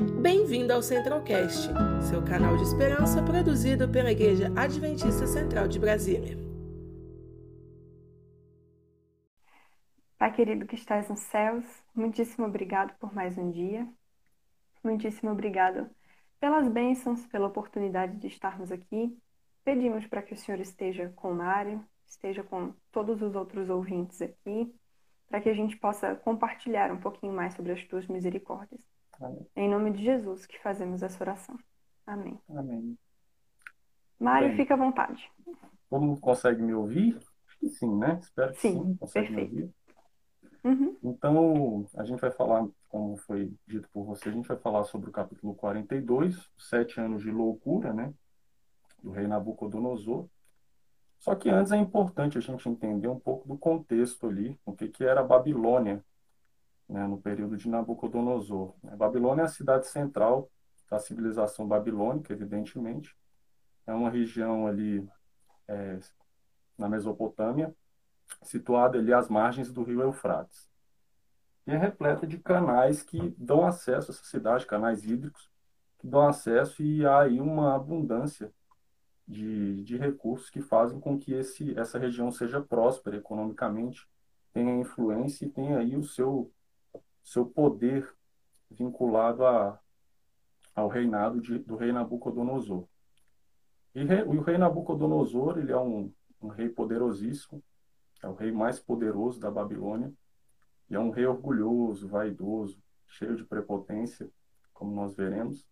Bem-vindo ao Centralcast, seu canal de esperança produzido pela Igreja Adventista Central de Brasília. Pai querido que estás nos céus, muitíssimo obrigado por mais um dia. Muitíssimo obrigado pelas bênçãos, pela oportunidade de estarmos aqui. Pedimos para que o Senhor esteja com Mário, esteja com todos os outros ouvintes aqui, para que a gente possa compartilhar um pouquinho mais sobre as tuas misericórdias. Amém. Em nome de Jesus que fazemos essa oração. Amém. Amém. Mário, Bem, fica à vontade. Todo mundo consegue me ouvir? Sim, né? Espero que sim. sim consegue perfeito. me ouvir. Uhum. Então, a gente vai falar, como foi dito por você, a gente vai falar sobre o capítulo 42, Sete Anos de Loucura, né? Do rei Nabucodonosor. Só que antes é importante a gente entender um pouco do contexto ali, o que, que era a Babilônia, né, no período de Nabucodonosor. A Babilônia é a cidade central da civilização babilônica, evidentemente. É uma região ali é, na Mesopotâmia, situada ali às margens do rio Eufrates. E é repleta de canais que dão acesso a essa cidade, canais hídricos, que dão acesso e há aí uma abundância de, de recursos que fazem com que esse, essa região seja próspera economicamente, tenha influência e tenha aí o seu, seu poder vinculado a, ao reinado de, do rei Nabucodonosor. E o rei Nabucodonosor ele é um, um rei poderosíssimo, é o rei mais poderoso da Babilônia, e é um rei orgulhoso, vaidoso, cheio de prepotência, como nós veremos.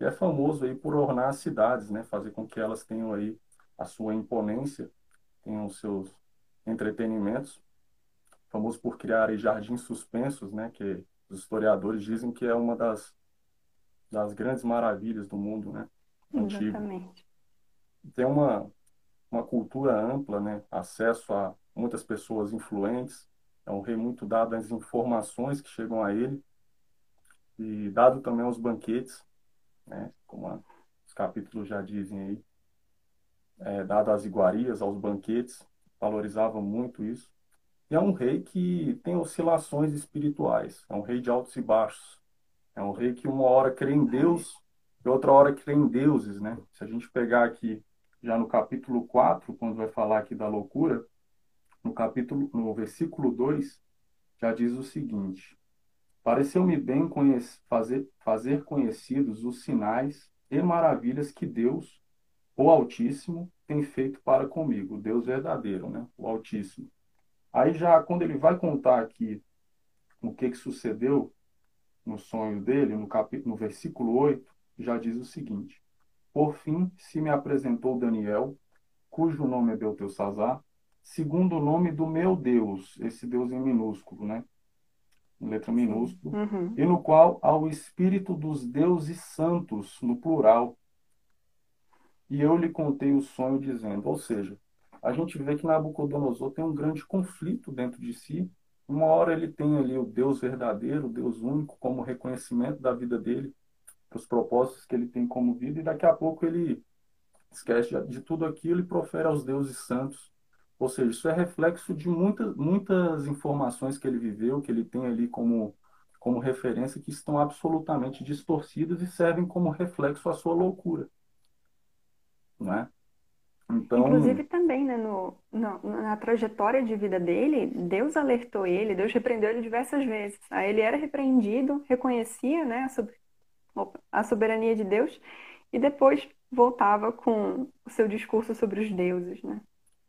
E é famoso aí por ornar as cidades, né? Fazer com que elas tenham aí a sua imponência, tenham os seus entretenimentos. Famoso por criar jardins suspensos, né? Que os historiadores dizem que é uma das, das grandes maravilhas do mundo, né? Antigo. Exatamente. Tem uma, uma cultura ampla, né? Acesso a muitas pessoas influentes. É um rei muito dado às informações que chegam a ele e dado também aos banquetes né? como a, os capítulos já dizem aí, é, dado às iguarias, aos banquetes, valorizava muito isso. E é um rei que tem oscilações espirituais, é um rei de altos e baixos, é um rei que uma hora crê em Deus e outra hora crê em deuses, né? Se a gente pegar aqui já no capítulo 4, quando vai falar aqui da loucura, no capítulo, no versículo 2, já diz o seguinte: Pareceu-me bem fazer, fazer conhecidos os sinais e maravilhas que Deus, o Altíssimo, tem feito para comigo, Deus verdadeiro, né? o Altíssimo. Aí já, quando ele vai contar aqui o que, que sucedeu no sonho dele, no, capítulo, no versículo 8, já diz o seguinte: Por fim se me apresentou Daniel, cujo nome é Beltesazar, segundo o nome do meu Deus, esse Deus em minúsculo, né? em letra minúscula, uhum. e no qual há o Espírito dos deuses santos, no plural. E eu lhe contei o sonho dizendo, ou seja, a gente vê que Nabucodonosor tem um grande conflito dentro de si. Uma hora ele tem ali o Deus verdadeiro, o Deus único, como reconhecimento da vida dele, dos propósitos que ele tem como vida, e daqui a pouco ele esquece de tudo aquilo e profere aos deuses santos ou seja, isso é reflexo de muitas, muitas informações que ele viveu, que ele tem ali como, como referência, que estão absolutamente distorcidas e servem como reflexo à sua loucura. Não é? Então... Inclusive também, né, no, no, na trajetória de vida dele, Deus alertou ele, Deus repreendeu ele diversas vezes. Aí ele era repreendido, reconhecia né, a soberania de Deus e depois voltava com o seu discurso sobre os deuses, né?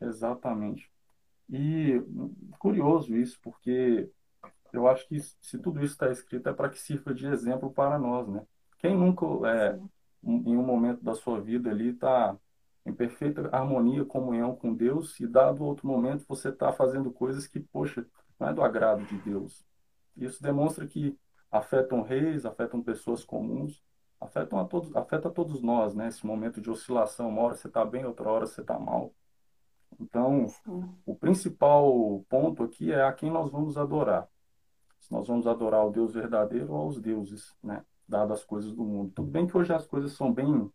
Exatamente. E curioso isso, porque eu acho que se tudo isso está escrito é para que sirva de exemplo para nós, né? Quem nunca, é, em um momento da sua vida ali, está em perfeita harmonia, comunhão com Deus, e dado outro momento você está fazendo coisas que, poxa, não é do agrado de Deus. Isso demonstra que afetam reis, afetam pessoas comuns, afetam a todos, afeta a todos nós, né? Esse momento de oscilação, uma hora você está bem, outra hora você está mal. Então, Sim. o principal ponto aqui é a quem nós vamos adorar. Se nós vamos adorar o Deus verdadeiro ou aos deuses, né? Dadas as coisas do mundo. Tudo bem que hoje as coisas são bem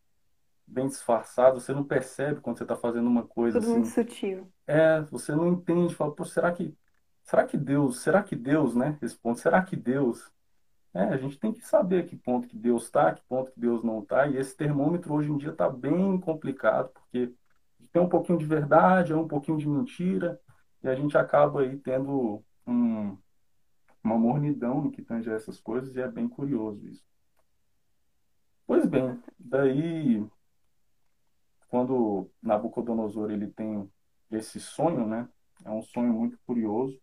bem disfarçadas, você não percebe quando você está fazendo uma coisa Tudo assim. muito sutil. É, você não entende, fala, pô, será que será que Deus, será que Deus, né? Esse ponto, será que Deus É, a gente tem que saber que ponto que Deus está, que ponto que Deus não está, e esse termômetro hoje em dia está bem complicado, porque tem um pouquinho de verdade, é um pouquinho de mentira, e a gente acaba aí tendo um, uma mornidão no que tange a essas coisas, e é bem curioso isso. Pois bem, daí, quando Nabucodonosor ele tem esse sonho, né, é um sonho muito curioso,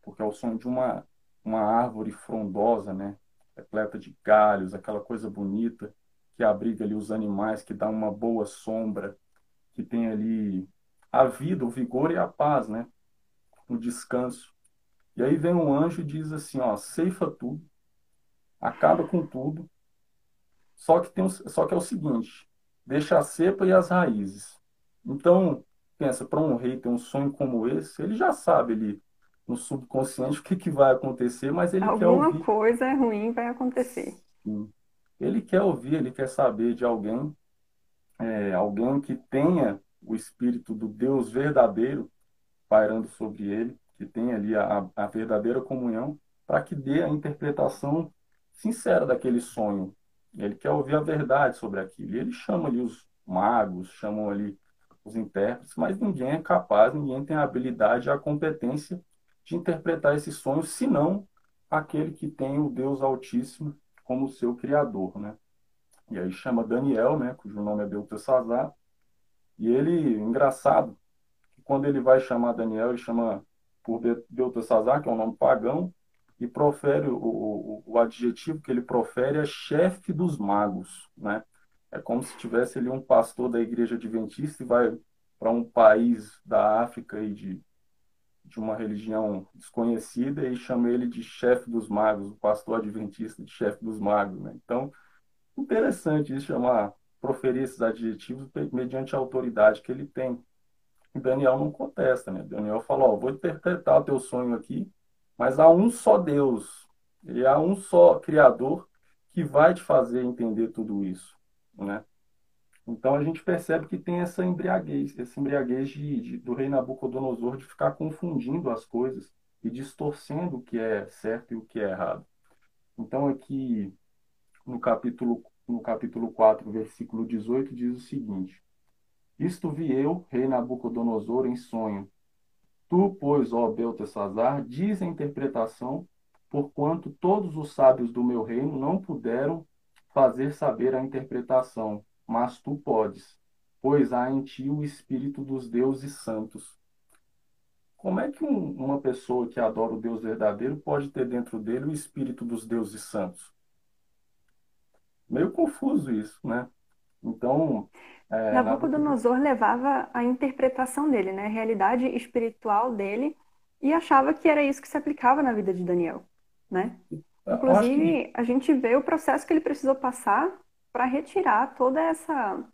porque é o sonho de uma, uma árvore frondosa, né, repleta de galhos, aquela coisa bonita, que abriga ali os animais, que dá uma boa sombra, que tem ali a vida, o vigor e a paz, né, o descanso. E aí vem um anjo e diz assim, ó, ceifa tudo, acaba com tudo, só que, tem só que é o seguinte, deixa a cepa e as raízes. Então, pensa, para um rei ter um sonho como esse, ele já sabe ali no subconsciente o que, que vai acontecer, mas ele Alguma quer ouvir. Alguma coisa ruim vai acontecer. Sim. Ele quer ouvir, ele quer saber de alguém, é, alguém que tenha o espírito do Deus verdadeiro pairando sobre ele, que tenha ali a, a verdadeira comunhão, para que dê a interpretação sincera daquele sonho. Ele quer ouvir a verdade sobre aquilo. E ele chama ali os magos, chamam ali os intérpretes, mas ninguém é capaz, ninguém tem a habilidade, a competência de interpretar esse sonho, senão aquele que tem o Deus Altíssimo como seu criador, né? E aí chama Daniel, né, cujo nome é Beltesazar, e ele, engraçado, quando ele vai chamar Daniel, ele chama por Beltesazar, que é um nome pagão, e profere o, o, o adjetivo que ele profere é chefe dos magos, né? É como se tivesse ali um pastor da igreja adventista e vai para um país da África e de, de uma religião desconhecida e chama ele de chefe dos magos, o pastor adventista de chefe dos magos, né? Então, interessante isso chamar, proferir esses adjetivos mediante a autoridade que ele tem. E Daniel não contesta, né? Daniel fala, ó, vou interpretar o teu sonho aqui, mas há um só Deus, e há um só Criador que vai te fazer entender tudo isso, né? Então a gente percebe que tem essa embriaguez, essa embriaguez de, de, do rei Nabucodonosor de ficar confundindo as coisas e distorcendo o que é certo e o que é errado. Então aqui no capítulo, no capítulo 4, versículo 18, diz o seguinte: Isto vi eu, rei Nabucodonosor, em sonho. Tu, pois, ó Beltesazar, diz a interpretação, porquanto todos os sábios do meu reino não puderam fazer saber a interpretação, mas tu podes, pois há em ti o espírito dos deuses santos. Como é que um, uma pessoa que adora o Deus verdadeiro pode ter dentro dele o espírito dos deuses santos? Meio confuso isso, né? Então. É, Nabucodonosor levava a interpretação dele, né? a realidade espiritual dele, e achava que era isso que se aplicava na vida de Daniel. Né? Inclusive, que... a gente vê o processo que ele precisou passar para retirar toda essa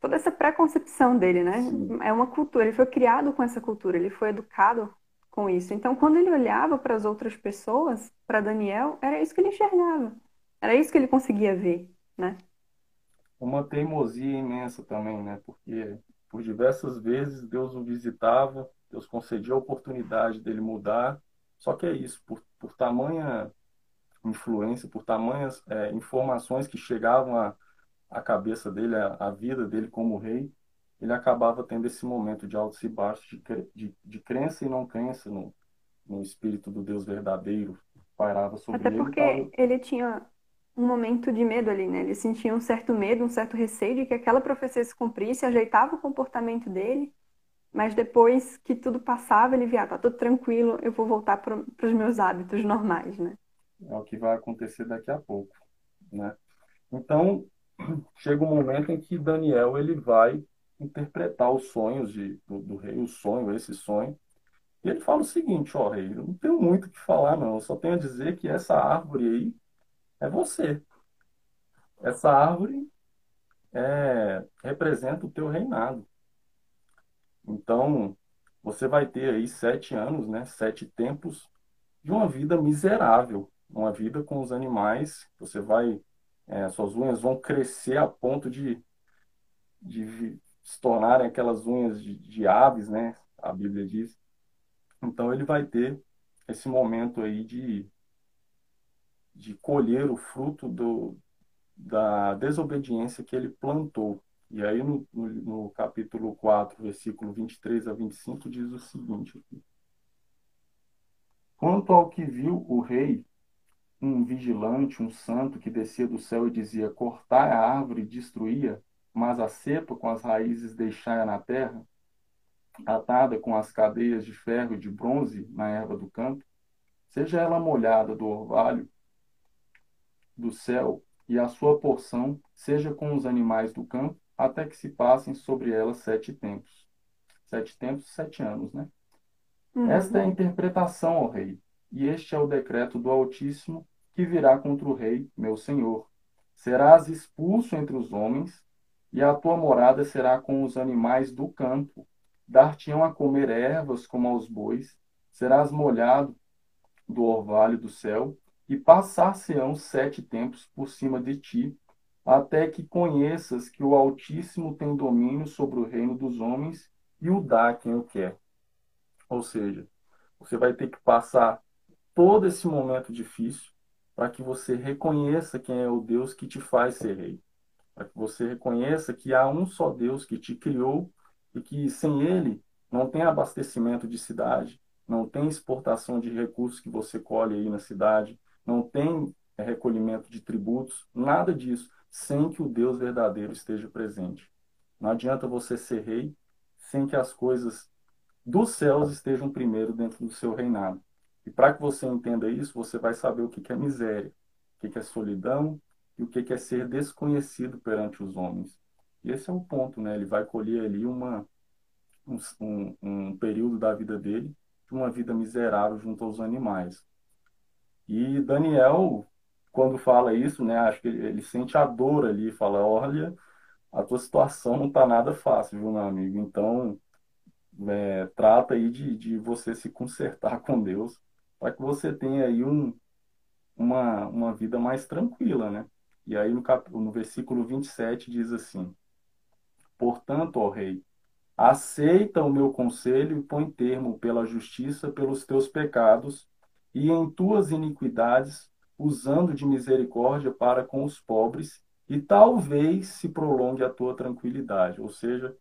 toda essa preconcepção dele, né? Sim. É uma cultura, ele foi criado com essa cultura, ele foi educado com isso. Então, quando ele olhava para as outras pessoas, para Daniel, era isso que ele enxergava. Era isso que ele conseguia ver, né? Uma teimosia imensa também, né? Porque por diversas vezes Deus o visitava, Deus concedia a oportunidade dele mudar. Só que é isso, por, por tamanha influência, por tamanhas é, informações que chegavam à, à cabeça dele, à, à, vida dele como rei, ele acabava tendo esse momento de altos e baixos, de, de, de crença e não crença no, no espírito do Deus verdadeiro, pairava sobre Até ele. Até porque ele tinha um momento de medo ali, né? Ele sentia um certo medo, um certo receio de que aquela profecia se cumprisse, ajeitava o comportamento dele, mas depois que tudo passava, ele via, ah, tá tudo tranquilo, eu vou voltar para os meus hábitos normais, né? É o que vai acontecer daqui a pouco, né? Então, chega um momento em que Daniel ele vai interpretar os sonhos de, do, do, rei, o sonho, esse sonho. E ele fala o seguinte, ó rei, eu não tenho muito o que falar não, eu só tenho a dizer que essa árvore aí é você. Essa árvore é, representa o teu reinado. Então, você vai ter aí sete anos, né, sete tempos de uma vida miserável, uma vida com os animais, você vai, é, suas unhas vão crescer a ponto de, de se tornarem aquelas unhas de, de aves, né? A Bíblia diz. Então ele vai ter esse momento aí de, de colher o fruto do, da desobediência que ele plantou. E aí, no, no, no, capítulo 4, versículo 23 a 25, diz o seguinte: Quanto ao que viu o rei, um vigilante, um santo, que descia do céu e dizia: Cortai a árvore e destruía, mas a cepa com as raízes deixai na terra, atada com as cadeias de ferro e de bronze na erva do campo, seja ela molhada do orvalho do céu, e a sua porção seja com os animais do campo, até que se passem sobre ela sete tempos. Sete tempos, sete anos, né? Uhum. Esta é a interpretação, ó rei, e este é o decreto do Altíssimo que virá contra o rei, meu senhor. Serás expulso entre os homens, e a tua morada será com os animais do campo. Dar-te-ão a comer ervas como aos bois, serás molhado do orvalho do céu, e passar-se-ão sete tempos por cima de ti, até que conheças que o Altíssimo tem domínio sobre o reino dos homens e o dá a quem o quer. Ou seja, você vai ter que passar todo esse momento difícil para que você reconheça quem é o Deus que te faz ser rei. Para que você reconheça que há um só Deus que te criou e que sem ele não tem abastecimento de cidade, não tem exportação de recursos que você colhe aí na cidade, não tem é, recolhimento de tributos, nada disso sem que o Deus verdadeiro esteja presente. Não adianta você ser rei sem que as coisas dos céus estejam primeiro dentro do seu reinado. E para que você entenda isso, você vai saber o que é miséria, o que é solidão e o que é ser desconhecido perante os homens. E esse é o ponto, né? Ele vai colher ali uma, um, um período da vida dele de uma vida miserável junto aos animais. E Daniel quando fala isso, né, acho que ele, sente a dor ali, fala, olha, a tua situação não está nada fácil, viu, meu amigo? Então, é, trata aí de, de você se consertar com Deus, para que você tenha aí um, uma, uma vida mais tranquila, né? E aí no, cap... no versículo 27 diz assim, Portanto, ó rei, aceita o meu conselho e põe termo pela justiça pelos teus pecados, e em tuas iniquidades usando de misericórdia para com os pobres, e talvez se prolongue a tua tranquilidade. Ou seja,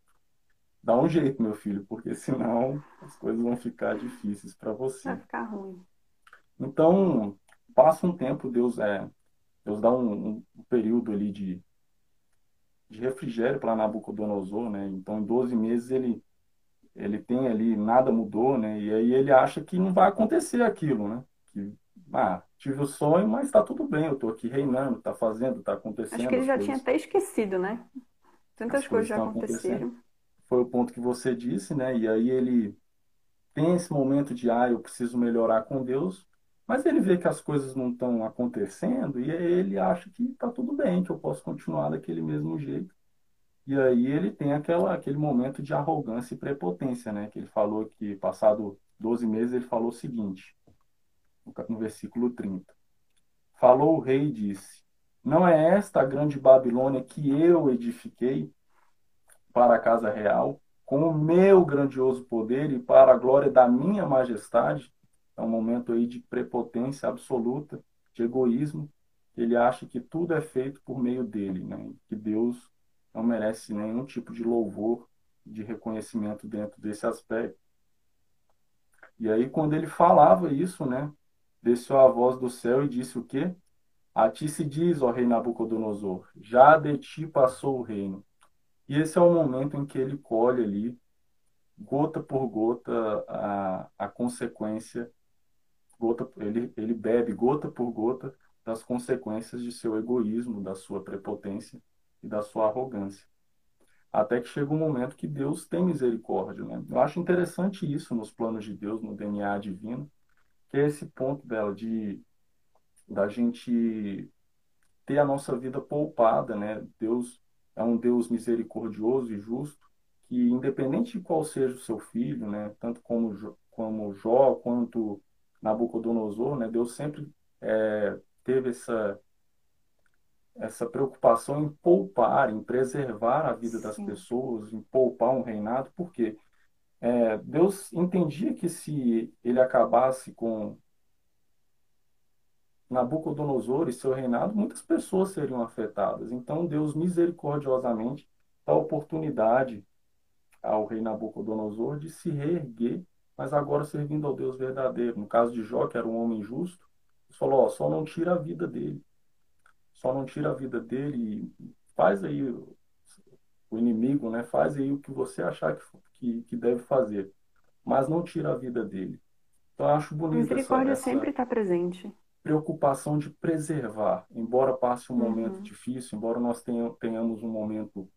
dá um jeito, meu filho, porque senão as coisas vão ficar difíceis para você. Vai ficar ruim. Então, passa um tempo, Deus é, Deus dá um, um período ali de, de refrigério para Nabucodonosor, né? Então, em 12 meses ele ele tem ali nada mudou, né? E aí ele acha que não vai acontecer aquilo, né? Que ah, tive o sonho, mas está tudo bem, eu estou aqui reinando, está fazendo, está acontecendo. Acho que ele já coisas... tinha até esquecido, né? Tantas as coisas já aconteceram. Foi o ponto que você disse, né? E aí ele tem esse momento de, ah, eu preciso melhorar com Deus, mas ele vê que as coisas não estão acontecendo e aí ele acha que está tudo bem, que eu posso continuar daquele mesmo jeito. E aí ele tem aquela, aquele momento de arrogância e prepotência, né? Que ele falou que, passado 12 meses, ele falou o seguinte: no versículo 30. Falou o rei e disse: Não é esta a grande Babilônia que eu edifiquei para a casa real, com o meu grandioso poder e para a glória da minha majestade? É um momento aí de prepotência absoluta, de egoísmo. Ele acha que tudo é feito por meio dele, né? que Deus não merece nenhum tipo de louvor, de reconhecimento dentro desse aspecto. E aí, quando ele falava isso, né, desceu a voz do céu e disse o quê? A ti se diz, ó rei Nabucodonosor, já de ti passou o reino. E esse é o momento em que ele colhe ali, gota por gota, a, a consequência, gota, ele, ele bebe gota por gota das consequências de seu egoísmo, da sua prepotência e da sua arrogância. Até que chega um momento que Deus tem misericórdia. Né? Eu acho interessante isso nos planos de Deus, no DNA divino, que é esse ponto dela de da gente ter a nossa vida poupada, né? Deus é um Deus misericordioso e justo que independente de qual seja o seu filho, né, tanto como como Jó quanto Nabucodonosor, né, Deus sempre é, teve essa essa preocupação em poupar, em preservar a vida Sim. das pessoas, em poupar um reinado, porque é, Deus entendia que se ele acabasse com Nabucodonosor e seu reinado, muitas pessoas seriam afetadas. Então, Deus misericordiosamente dá oportunidade ao rei Nabucodonosor de se reerguer, mas agora servindo ao Deus verdadeiro. No caso de Jó, que era um homem justo, ele falou: ó, só não tira a vida dele. Só não tira a vida dele e faz aí o inimigo, né? Faz aí o que você achar que, que, que deve fazer, mas não tira a vida dele. Então, eu acho bonito Misericórdia essa, essa sempre está presente. Preocupação de preservar, embora passe um uhum. momento difícil, embora nós tenhamos um momento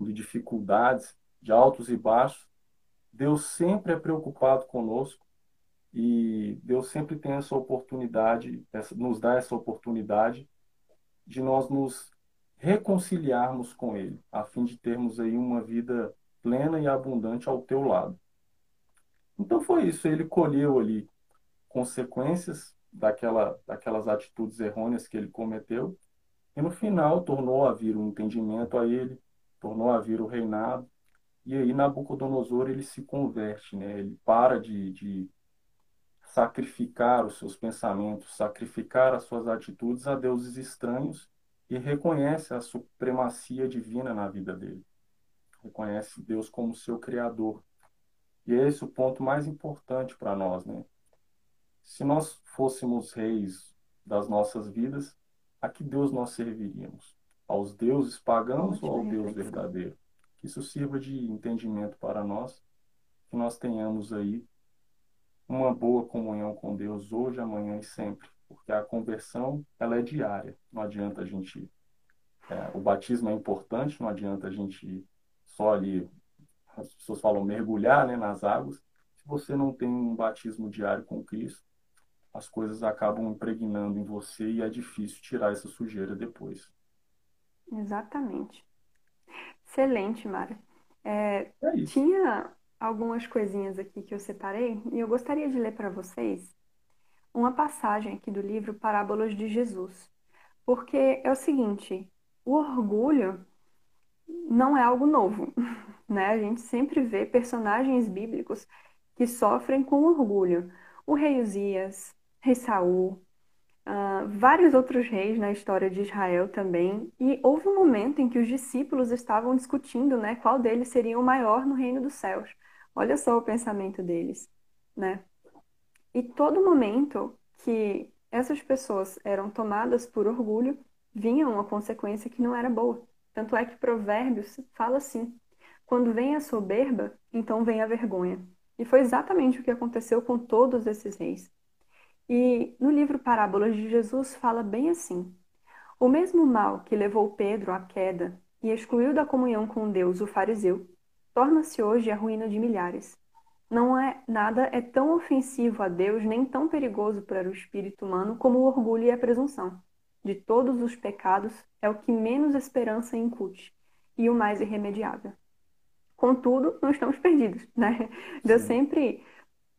de dificuldades, de altos e baixos, Deus sempre é preocupado conosco e Deus sempre tem essa oportunidade, essa, nos dá essa oportunidade de nós nos reconciliarmos com Ele, a fim de termos aí uma vida plena e abundante ao teu lado. Então foi isso, ele colheu ali consequências daquela, daquelas atitudes errôneas que ele cometeu e no final tornou a vir o um entendimento a ele, tornou a vir o reinado e aí Nabucodonosor ele se converte, né? Ele para de, de sacrificar os seus pensamentos, sacrificar as suas atitudes a deuses estranhos e reconhece a supremacia divina na vida dele. Reconhece Deus como seu criador. E é esse o ponto mais importante para nós, né? Se nós fôssemos reis das nossas vidas, a que Deus nós serviríamos? Aos deuses pagãos ou ao Deus verdadeiro? Que isso sirva de entendimento para nós, que nós tenhamos aí uma boa comunhão com Deus hoje, amanhã e sempre porque a conversão ela é diária. Não adianta a gente. É, o batismo é importante, não adianta a gente só ali, as pessoas falam mergulhar né, nas águas. Se você não tem um batismo diário com Cristo, as coisas acabam impregnando em você e é difícil tirar essa sujeira depois. Exatamente. Excelente, Mara. É, é tinha algumas coisinhas aqui que eu separei e eu gostaria de ler para vocês uma passagem aqui do livro Parábolas de Jesus. Porque é o seguinte, o orgulho não é algo novo, né? A gente sempre vê personagens bíblicos que sofrem com orgulho. O rei Uzias, rei Saul, uh, vários outros reis na história de Israel também. E houve um momento em que os discípulos estavam discutindo, né, qual deles seria o maior no reino dos céus. Olha só o pensamento deles, né? E todo momento que essas pessoas eram tomadas por orgulho, vinha uma consequência que não era boa. Tanto é que Provérbios fala assim: quando vem a soberba, então vem a vergonha. E foi exatamente o que aconteceu com todos esses reis. E no livro Parábolas de Jesus fala bem assim: O mesmo mal que levou Pedro à queda e excluiu da comunhão com Deus o fariseu, torna-se hoje a ruína de milhares. Não é nada é tão ofensivo a Deus nem tão perigoso para o espírito humano como o orgulho e a presunção. De todos os pecados é o que menos esperança incute e o mais irremediável. Contudo, não estamos perdidos, né? Sim. Deus sempre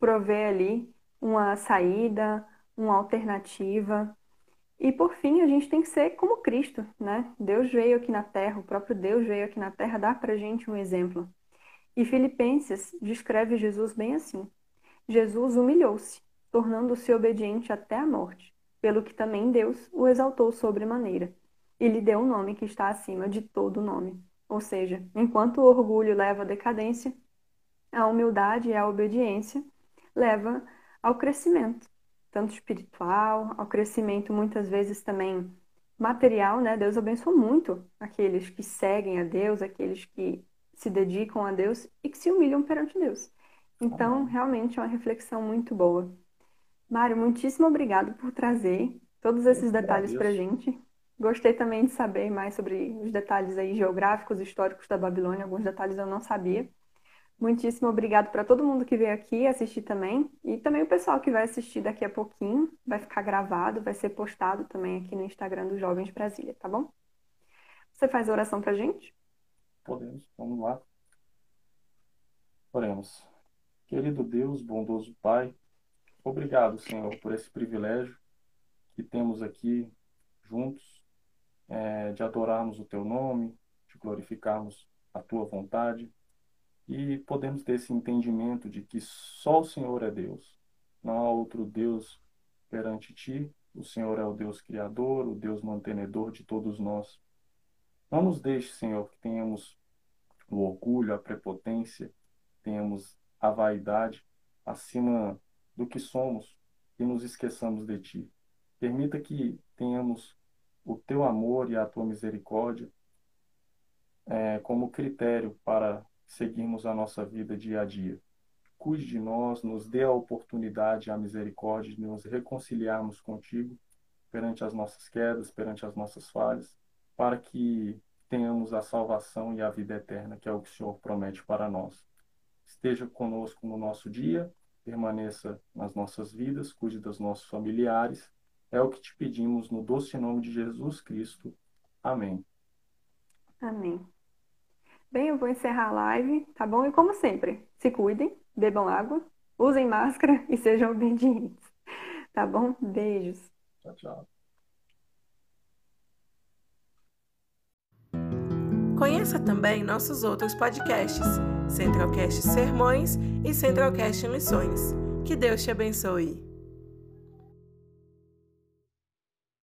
provê ali uma saída, uma alternativa. E por fim, a gente tem que ser como Cristo, né? Deus veio aqui na terra, o próprio Deus veio aqui na terra dar pra gente um exemplo. E Filipenses descreve Jesus bem assim: Jesus humilhou-se, tornando-se obediente até a morte, pelo que também Deus o exaltou sobremaneira e lhe deu um nome que está acima de todo nome. Ou seja, enquanto o orgulho leva à decadência, a humildade e a obediência leva ao crescimento, tanto espiritual, ao crescimento muitas vezes também material, né? Deus abençoa muito aqueles que seguem a Deus, aqueles que se dedicam a Deus e que se humilham perante Deus. Então, realmente é uma reflexão muito boa. Mário, muitíssimo obrigado por trazer todos esses detalhes para gente. Gostei também de saber mais sobre os detalhes aí geográficos, históricos da Babilônia. Alguns detalhes eu não sabia. Muitíssimo obrigado para todo mundo que veio aqui assistir também. E também o pessoal que vai assistir daqui a pouquinho. Vai ficar gravado, vai ser postado também aqui no Instagram do Jovens Brasília, tá bom? Você faz a oração para a gente? Podemos, vamos lá. Oremos. Querido Deus, bondoso Pai, obrigado, Senhor, por esse privilégio que temos aqui juntos, é, de adorarmos o Teu nome, de glorificarmos a Tua vontade e podemos ter esse entendimento de que só o Senhor é Deus, não há outro Deus perante Ti O Senhor é o Deus criador, o Deus mantenedor de todos nós. Não nos deixe, Senhor, que tenhamos o orgulho, a prepotência, tenhamos a vaidade acima do que somos e nos esqueçamos de Ti. Permita que tenhamos o Teu amor e a Tua misericórdia é, como critério para seguirmos a nossa vida dia a dia. Cuide de nós, nos dê a oportunidade, a misericórdia de nos reconciliarmos contigo perante as nossas quedas, perante as nossas falhas, para que tenhamos a salvação e a vida eterna, que é o que o Senhor promete para nós. Esteja conosco no nosso dia, permaneça nas nossas vidas, cuide dos nossos familiares. É o que te pedimos no doce nome de Jesus Cristo. Amém. Amém. Bem, eu vou encerrar a live, tá bom? E como sempre, se cuidem, bebam água, usem máscara e sejam obedientes. Tá bom? Beijos. Tchau, tchau. Conheça também nossos outros podcasts, Centralcast Sermões e Centralcast Missões. Que Deus te abençoe.